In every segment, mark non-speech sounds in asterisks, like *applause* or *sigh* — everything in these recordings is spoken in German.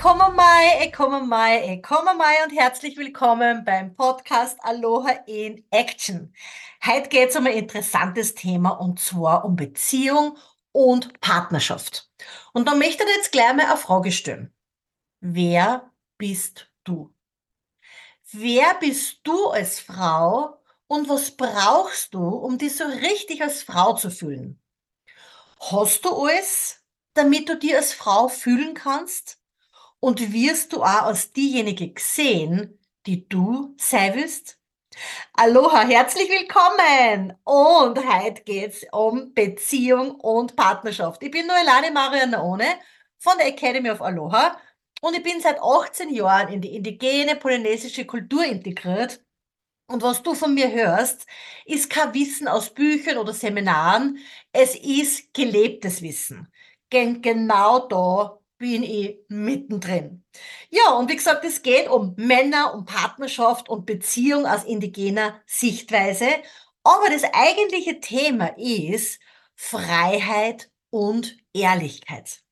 Ekoma Mai, Ekoma Mai, Ekoma Mai und herzlich willkommen beim Podcast Aloha in Action. Heute geht es um ein interessantes Thema und zwar um Beziehung und Partnerschaft. Und da möchte ich jetzt gleich mal eine Frage stellen. Wer bist du? Wer bist du als Frau und was brauchst du, um dich so richtig als Frau zu fühlen? Hast du alles, damit du dich als Frau fühlen kannst? Und wirst du auch als diejenige gesehen, die du sein willst? Aloha, herzlich willkommen! Und heute geht's um Beziehung und Partnerschaft. Ich bin Noelane Marianone von der Academy of Aloha und ich bin seit 18 Jahren in die indigene polynesische Kultur integriert. Und was du von mir hörst, ist kein Wissen aus Büchern oder Seminaren, es ist gelebtes Wissen. Gen genau da bin ich mittendrin. Ja, und wie gesagt, es geht um Männer, um Partnerschaft und Beziehung aus indigener Sichtweise. Aber das eigentliche Thema ist Freiheit und Ehrlichkeit.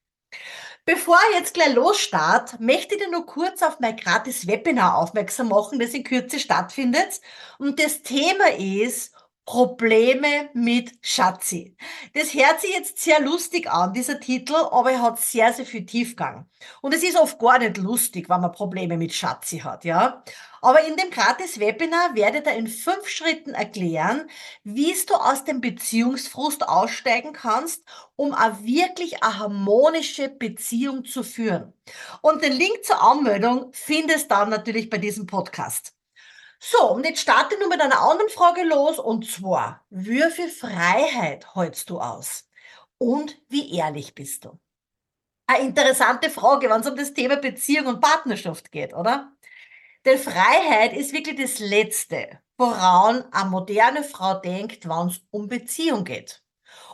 Bevor ich jetzt gleich losstart, möchte ich dir nur kurz auf mein gratis Webinar aufmerksam machen, das in Kürze stattfindet. Und das Thema ist Probleme mit Schatzi. Das hört sich jetzt sehr lustig an, dieser Titel, aber er hat sehr, sehr viel Tiefgang. Und es ist oft gar nicht lustig, wenn man Probleme mit Schatzi hat, ja. Aber in dem gratis Webinar werde ich in fünf Schritten erklären, wie du aus dem Beziehungsfrust aussteigen kannst, um auch wirklich eine harmonische Beziehung zu führen. Und den Link zur Anmeldung findest du dann natürlich bei diesem Podcast. So, und jetzt starte nur mit einer anderen Frage los, und zwar, wie viel Freiheit hältst du aus? Und wie ehrlich bist du? Eine interessante Frage, wenn es um das Thema Beziehung und Partnerschaft geht, oder? Denn Freiheit ist wirklich das Letzte, woran eine moderne Frau denkt, wenn es um Beziehung geht.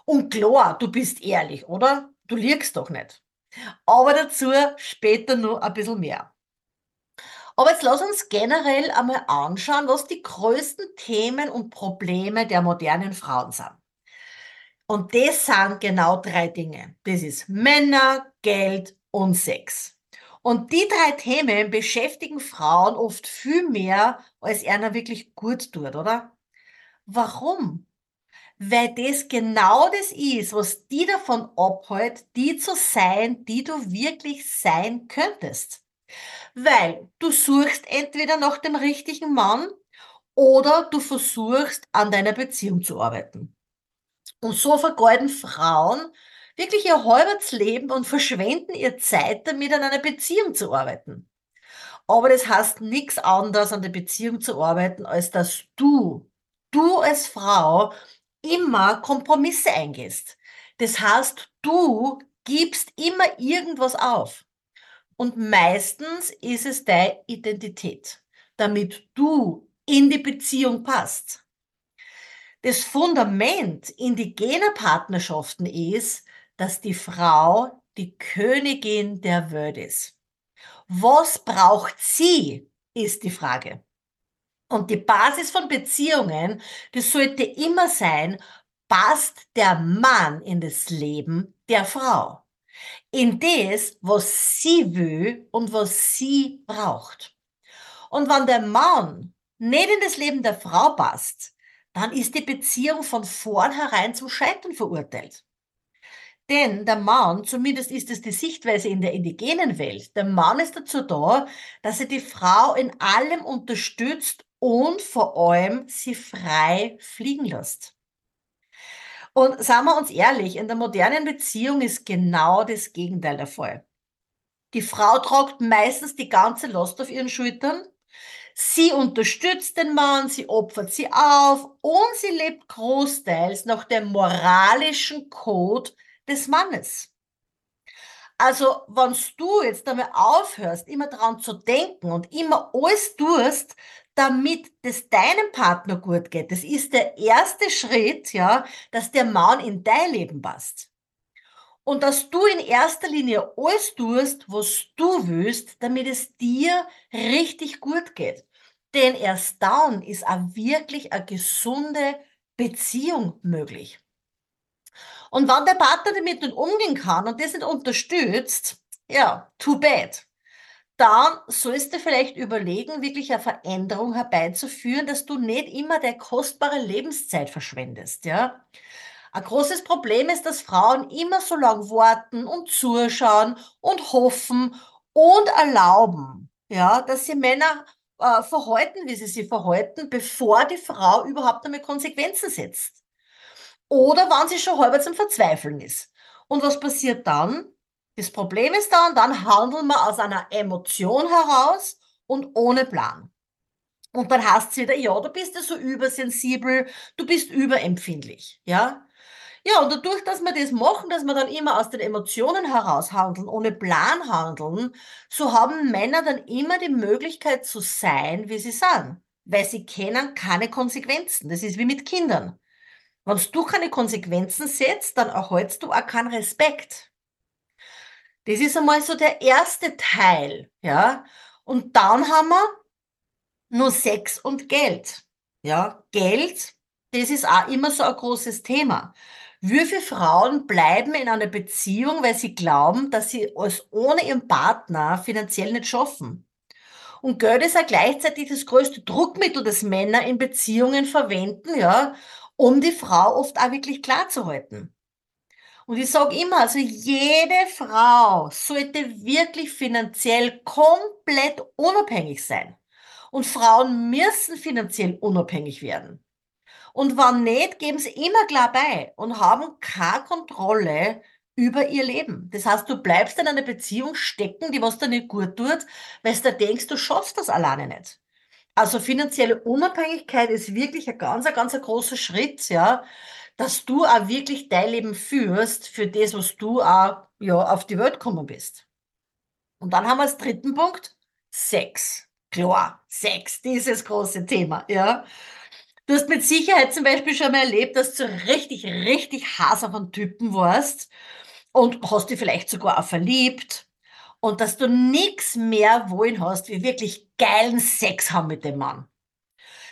Und klar, du bist ehrlich, oder? Du liegst doch nicht. Aber dazu später nur ein bisschen mehr. Aber jetzt lass uns generell einmal anschauen, was die größten Themen und Probleme der modernen Frauen sind. Und das sind genau drei Dinge. Das ist Männer, Geld und Sex. Und die drei Themen beschäftigen Frauen oft viel mehr, als einer wirklich gut tut, oder? Warum? Weil das genau das ist, was die davon abhält, die zu sein, die du wirklich sein könntest. Weil du suchst entweder nach dem richtigen Mann oder du versuchst an deiner Beziehung zu arbeiten. Und so vergeuden Frauen wirklich ihr halbes Leben und verschwenden ihr Zeit damit, an einer Beziehung zu arbeiten. Aber das heißt nichts anderes an der Beziehung zu arbeiten, als dass du, du als Frau, immer Kompromisse eingehst. Das heißt, du gibst immer irgendwas auf. Und meistens ist es deine Identität, damit du in die Beziehung passt. Das Fundament indigener Partnerschaften ist, dass die Frau die Königin der Welt ist. Was braucht sie, ist die Frage. Und die Basis von Beziehungen, das sollte immer sein, passt der Mann in das Leben der Frau in das, was sie will und was sie braucht. Und wenn der Mann nicht in das Leben der Frau passt, dann ist die Beziehung von vornherein zum Scheitern verurteilt. Denn der Mann, zumindest ist es die Sichtweise in der indigenen Welt, der Mann ist dazu da, dass er die Frau in allem unterstützt und vor allem sie frei fliegen lässt. Und sagen wir uns ehrlich, in der modernen Beziehung ist genau das Gegenteil der Fall. Die Frau tragt meistens die ganze Last auf ihren Schultern. Sie unterstützt den Mann, sie opfert sie auf und sie lebt großteils nach dem moralischen Code des Mannes. Also, wenn du jetzt einmal aufhörst, immer daran zu denken und immer alles tust, damit es deinem Partner gut geht. Das ist der erste Schritt, ja, dass der Mann in dein Leben passt. Und dass du in erster Linie alles tust, was du willst, damit es dir richtig gut geht. Denn erst dann ist auch wirklich eine gesunde Beziehung möglich. Und wenn der Partner damit nicht umgehen kann und das nicht unterstützt, ja, too bad. Dann sollst du vielleicht überlegen, wirklich eine Veränderung herbeizuführen, dass du nicht immer der kostbare Lebenszeit verschwendest, ja. Ein großes Problem ist, dass Frauen immer so lang warten und zuschauen und hoffen und erlauben, ja, dass sie Männer äh, verhalten, wie sie sich verhalten, bevor die Frau überhaupt einmal Konsequenzen setzt. Oder wann sie schon halber zum Verzweifeln ist. Und was passiert dann? Das Problem ist dann, dann handeln wir aus einer Emotion heraus und ohne Plan. Und dann heißt es wieder, ja, du bist ja so übersensibel, du bist überempfindlich, ja. Ja, und dadurch, dass wir das machen, dass wir dann immer aus den Emotionen heraus handeln, ohne Plan handeln, so haben Männer dann immer die Möglichkeit zu sein, wie sie sind. Weil sie kennen keine Konsequenzen. Das ist wie mit Kindern. Wenn du keine Konsequenzen setzt, dann erhältst du auch keinen Respekt. Das ist einmal so der erste Teil, ja. Und dann haben wir nur Sex und Geld. Ja, Geld, das ist auch immer so ein großes Thema. Wie viele Frauen bleiben in einer Beziehung, weil sie glauben, dass sie es ohne ihren Partner finanziell nicht schaffen? Und Geld ist auch gleichzeitig das größte Druckmittel, das Männer in Beziehungen verwenden, ja, um die Frau oft auch wirklich klar zu halten. Und ich sage immer, also jede Frau sollte wirklich finanziell komplett unabhängig sein. Und Frauen müssen finanziell unabhängig werden. Und wenn nicht, geben sie immer klar bei und haben keine Kontrolle über ihr Leben. Das heißt, du bleibst in einer Beziehung stecken, die was dir nicht gut tut, weil du denkst, du schaffst das alleine nicht. Also finanzielle Unabhängigkeit ist wirklich ein ganz, ein ganz großer Schritt, ja, dass du auch wirklich dein Leben führst für das, was du auch ja, auf die Welt gekommen bist. Und dann haben wir als dritten Punkt Sex. Klar, Sex, dieses große Thema, ja. Du hast mit Sicherheit zum Beispiel schon mal erlebt, dass du richtig, richtig auf einen Typen warst und hast dich vielleicht sogar auch verliebt und dass du nichts mehr wollen hast, wie wirklich geilen Sex haben mit dem Mann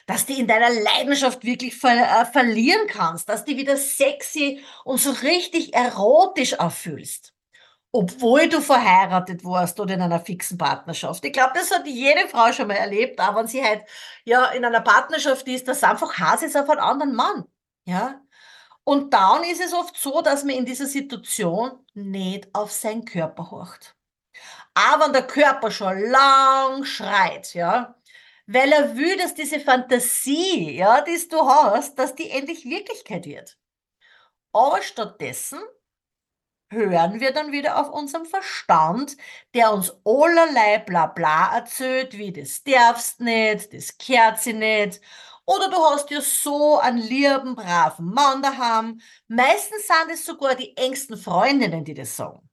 dass du in deiner Leidenschaft wirklich ver äh, verlieren kannst, dass du wieder sexy und so richtig erotisch erfüllst. Obwohl du verheiratet warst oder in einer fixen Partnerschaft. Ich glaube, das hat jede Frau schon mal erlebt, auch wenn sie halt ja in einer Partnerschaft ist, dass einfach Hass ist auf einen anderen Mann. Ja. Und dann ist es oft so, dass man in dieser Situation nicht auf seinen Körper horcht. Aber wenn der Körper schon lang schreit, ja, weil er will, dass diese Fantasie, ja, die du hast, dass die endlich Wirklichkeit wird. Aber stattdessen hören wir dann wieder auf unseren Verstand, der uns allerlei Blabla erzählt, wie das darfst nicht, das kehrt sie nicht, oder du hast ja so einen lieben, braven Mann daheim. Meistens sind es sogar die engsten Freundinnen, die das sagen.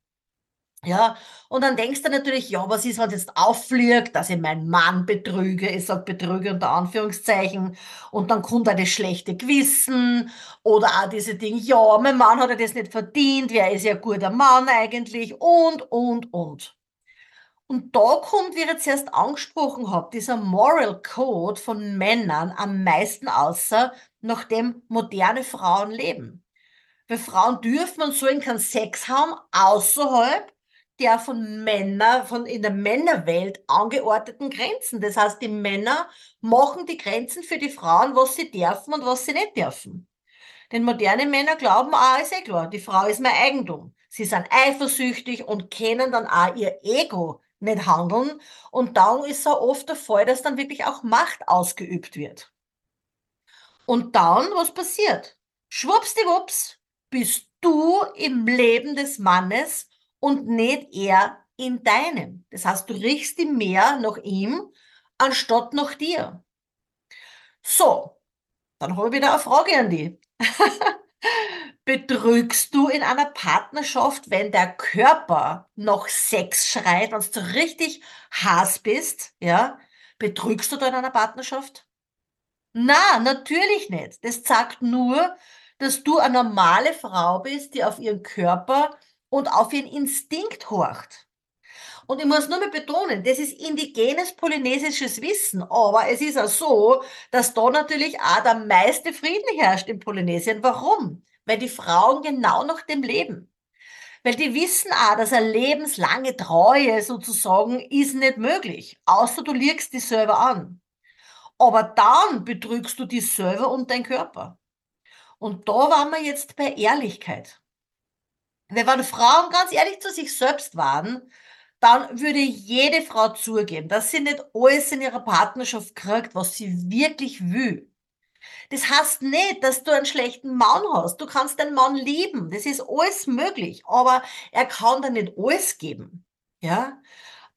Ja, und dann denkst du natürlich, ja, was ist, wenn jetzt auffliegt, dass ich meinen Mann betrüge, ich sag betrüge unter Anführungszeichen, und dann kommt auch das schlechte Gewissen, oder auch diese Dinge, ja, mein Mann hat ja das nicht verdient, wer ist ja guter Mann eigentlich, und, und, und. Und da kommt, wie ich jetzt erst angesprochen habe, dieser Moral Code von Männern am meisten außer, nachdem moderne Frauen leben. Weil Frauen dürfen und sollen keinen Sex haben außerhalb der von Männern, von in der Männerwelt angeordneten Grenzen. Das heißt, die Männer machen die Grenzen für die Frauen, was sie dürfen und was sie nicht dürfen. Denn moderne Männer glauben, ah, ist eh klar, die Frau ist mein Eigentum. Sie sind eifersüchtig und können dann auch ihr Ego nicht handeln. Und dann ist so oft der Fall, dass dann wirklich auch Macht ausgeübt wird. Und dann, was passiert? Schwuppsdiwupps, bist du im Leben des Mannes und nicht er in deinem. Das heißt, du riechst die mehr nach ihm, anstatt nach dir. So, dann habe ich wieder eine Frage an die. *laughs* Betrügst du in einer Partnerschaft, wenn der Körper noch Sex schreit, wenn du richtig Hass bist, ja? Betrügst du da in einer Partnerschaft? Na, natürlich nicht. Das sagt nur, dass du eine normale Frau bist, die auf ihren Körper und auf ihren Instinkt horcht. Und ich muss nur mal betonen, das ist indigenes polynesisches Wissen, aber es ist auch so, dass da natürlich auch der meiste Frieden herrscht in Polynesien. Warum? Weil die Frauen genau nach dem leben. Weil die wissen auch, dass eine lebenslange Treue sozusagen ist nicht möglich, außer du liegst dich selber an. Aber dann betrügst du dich selber und dein Körper. Und da waren wir jetzt bei Ehrlichkeit. Weil wenn Frauen ganz ehrlich zu sich selbst waren, dann würde jede Frau zugeben, dass sie nicht alles in ihrer Partnerschaft kriegt, was sie wirklich will. Das heißt nicht, dass du einen schlechten Mann hast. Du kannst deinen Mann lieben. Das ist alles möglich. Aber er kann dir nicht alles geben. Ja?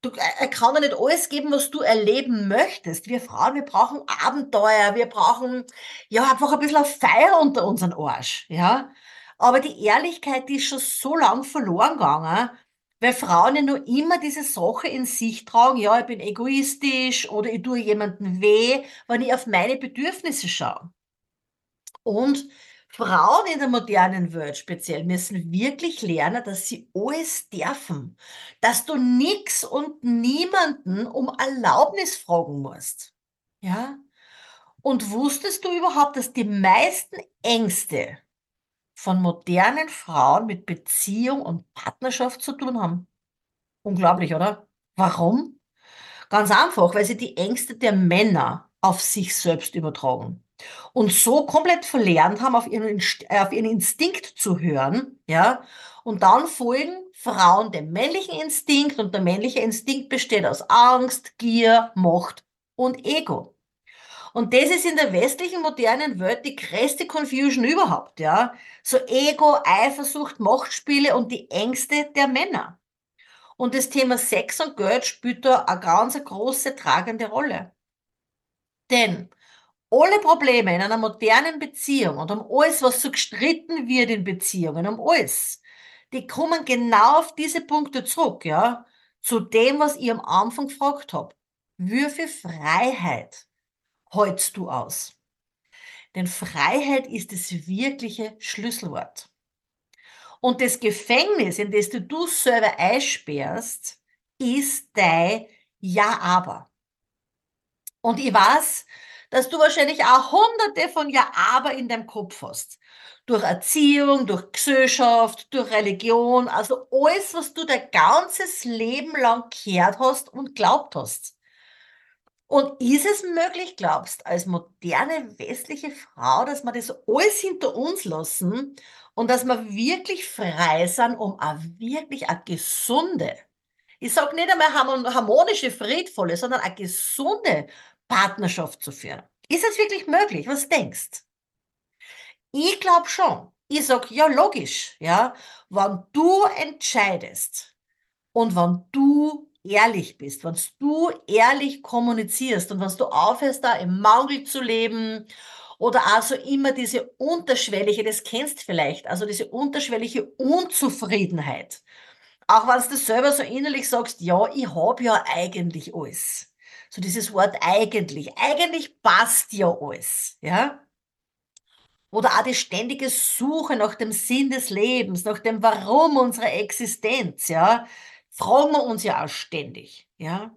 Du, er kann dir nicht alles geben, was du erleben möchtest. Wir Frauen, wir brauchen Abenteuer. Wir brauchen, ja, einfach ein bisschen Feier unter unseren Arsch. Ja? Aber die Ehrlichkeit, die ist schon so lang verloren gegangen, weil Frauen ja nur immer diese Sache in sich tragen, ja, ich bin egoistisch oder ich tue jemandem weh, wenn ich auf meine Bedürfnisse schaue. Und Frauen in der modernen Welt speziell müssen wirklich lernen, dass sie alles dürfen, dass du nix und niemanden um Erlaubnis fragen musst. Ja? Und wusstest du überhaupt, dass die meisten Ängste von modernen Frauen mit Beziehung und Partnerschaft zu tun haben. Unglaublich, oder? Warum? Ganz einfach, weil sie die Ängste der Männer auf sich selbst übertragen und so komplett verlernt haben, auf ihren, äh, auf ihren Instinkt zu hören, ja, und dann folgen Frauen dem männlichen Instinkt und der männliche Instinkt besteht aus Angst, Gier, Macht und Ego. Und das ist in der westlichen modernen Welt die größte Confusion überhaupt, ja. So Ego, Eifersucht, Machtspiele und die Ängste der Männer. Und das Thema Sex und Geld spielt da eine ganz große tragende Rolle. Denn alle Probleme in einer modernen Beziehung und um alles, was so gestritten wird in Beziehungen, um alles, die kommen genau auf diese Punkte zurück, ja. Zu dem, was ich am Anfang gefragt habe. Viel Freiheit hältst du aus? Denn Freiheit ist das wirkliche Schlüsselwort. Und das Gefängnis, in das du du selber einsperrst, ist dein Ja, aber. Und ich weiß, dass du wahrscheinlich auch hunderte von Ja, aber in deinem Kopf hast. Durch Erziehung, durch Gesellschaft, durch Religion, also alles, was du dein ganzes Leben lang gehört hast und glaubt hast. Und ist es möglich, glaubst, als moderne westliche Frau, dass wir das alles hinter uns lassen und dass wir wirklich frei sind, um eine wirklich eine gesunde, ich sage nicht einmal harmonische, friedvolle, sondern eine gesunde Partnerschaft zu führen? Ist es wirklich möglich? Was denkst? Ich glaube schon. Ich sage, ja, logisch, ja. Wenn du entscheidest und wenn du ehrlich bist, wenn du ehrlich kommunizierst und wenn du aufhörst, da im Mangel zu leben oder also immer diese unterschwellige, das kennst vielleicht, also diese unterschwellige Unzufriedenheit. Auch wenn du selber so innerlich sagst, ja, ich habe ja eigentlich alles. So dieses Wort eigentlich. Eigentlich passt ja alles, ja. Oder auch die ständige Suche nach dem Sinn des Lebens, nach dem Warum unserer Existenz, ja fragen wir uns ja auch ständig, ja.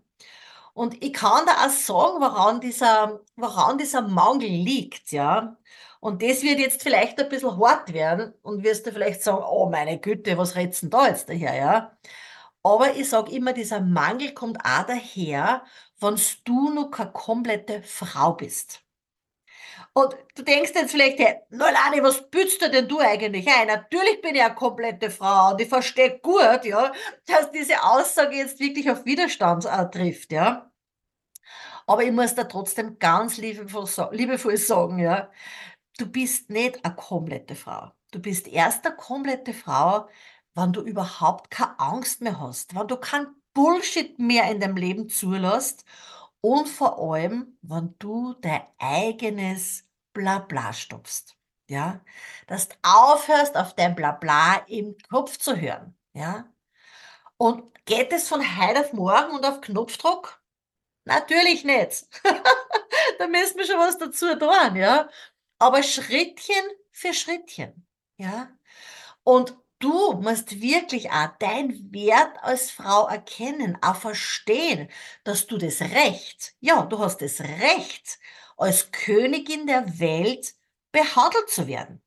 Und ich kann da auch sagen, woran dieser, woran dieser Mangel liegt, ja. Und das wird jetzt vielleicht ein bisschen hart werden und wirst du vielleicht sagen, oh meine Güte, was redst denn da jetzt daher, ja? Aber ich sage immer, dieser Mangel kommt auch daher, wenn du noch keine komplette Frau bist. Und du denkst jetzt vielleicht, hey, Nolani, was bützt du denn du eigentlich ein? Natürlich bin ich eine komplette Frau und ich verstehe gut, ja, dass diese Aussage jetzt wirklich auf Widerstand äh, trifft, ja. Aber ich muss da trotzdem ganz liebevoll, liebevoll sagen, ja, du bist nicht eine komplette Frau. Du bist erst eine komplette Frau, wenn du überhaupt keine Angst mehr hast, wenn du kein Bullshit mehr in deinem Leben zulässt und vor allem, wenn du dein eigenes Blabla stopfst. Ja, dass du aufhörst, auf dein Blabla im Kopf zu hören. Ja, und geht es von heute auf morgen und auf Knopfdruck? Natürlich nicht. *laughs* da müssen wir schon was dazu tun, ja. Aber Schrittchen für Schrittchen, ja. Und du musst wirklich auch deinen Wert als Frau erkennen, auch verstehen, dass du das Recht, ja, du hast das Recht, als Königin der Welt behandelt zu werden.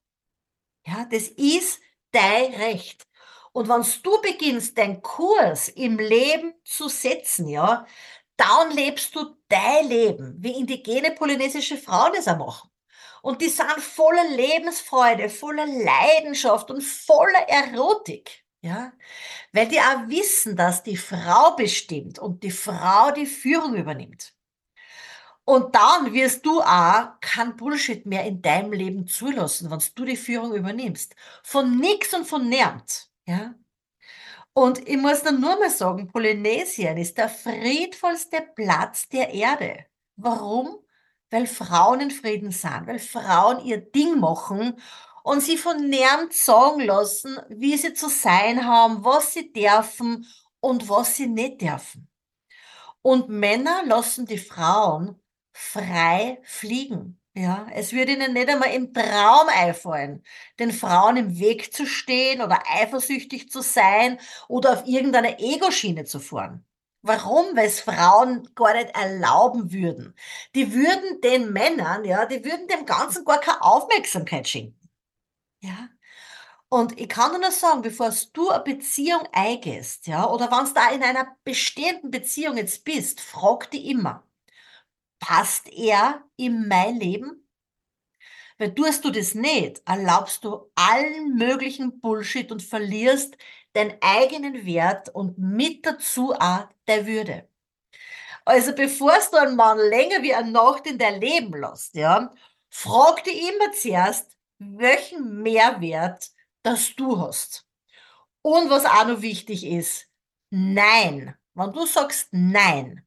Ja, das ist dein Recht. Und wenn du beginnst, deinen Kurs im Leben zu setzen, ja, dann lebst du dein Leben, wie indigene polynesische Frauen es auch machen. Und die sind voller Lebensfreude, voller Leidenschaft und voller Erotik. Ja, weil die auch wissen, dass die Frau bestimmt und die Frau die Führung übernimmt. Und dann wirst du auch kein Bullshit mehr in deinem Leben zulassen, wenn du die Führung übernimmst. Von nix und von nirgends. Ja? Und ich muss dann nur mal sagen, Polynesien ist der friedvollste Platz der Erde. Warum? Weil Frauen in Frieden sind, weil Frauen ihr Ding machen und sie von nirgends sagen lassen, wie sie zu sein haben, was sie dürfen und was sie nicht dürfen. Und Männer lassen die Frauen frei fliegen. Ja, es würde ihnen nicht einmal im Traum einfallen, den Frauen im Weg zu stehen oder eifersüchtig zu sein oder auf irgendeiner Ego-Schiene zu fahren. Warum? Weil es Frauen gar nicht erlauben würden. Die würden den Männern, ja, die würden dem Ganzen gar keine Aufmerksamkeit schenken. Ja. Und ich kann nur sagen, bevor du eine Beziehung eingehst, ja, oder wenn du da in einer bestehenden Beziehung jetzt bist, frag dich immer, passt er in mein Leben? Weil tust du das nicht, erlaubst du allen möglichen Bullshit und verlierst deinen eigenen Wert und mit dazu auch der Würde. Also bevor du einen Mann länger wie eine Nacht in dein Leben lässt, ja, frag dich immer zuerst, welchen Mehrwert das du hast. Und was auch noch wichtig ist, nein. Wenn du sagst nein,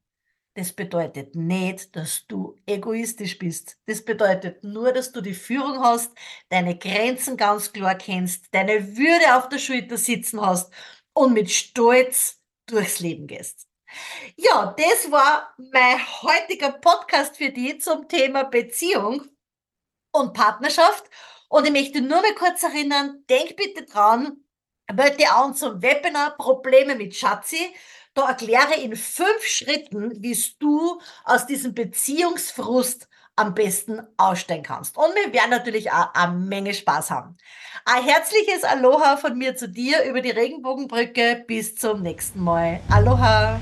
das bedeutet nicht, dass du egoistisch bist. Das bedeutet nur, dass du die Führung hast, deine Grenzen ganz klar kennst, deine Würde auf der Schulter sitzen hast und mit Stolz durchs Leben gehst. Ja, das war mein heutiger Podcast für dich zum Thema Beziehung und Partnerschaft. Und ich möchte nur mal kurz erinnern, denk bitte dran, melde an zum Webinar Probleme mit Schatzi. Da erkläre in fünf Schritten, wie du aus diesem Beziehungsfrust am besten aussteigen kannst. Und wir werden natürlich auch eine Menge Spaß haben. Ein herzliches Aloha von mir zu dir über die Regenbogenbrücke. Bis zum nächsten Mal. Aloha!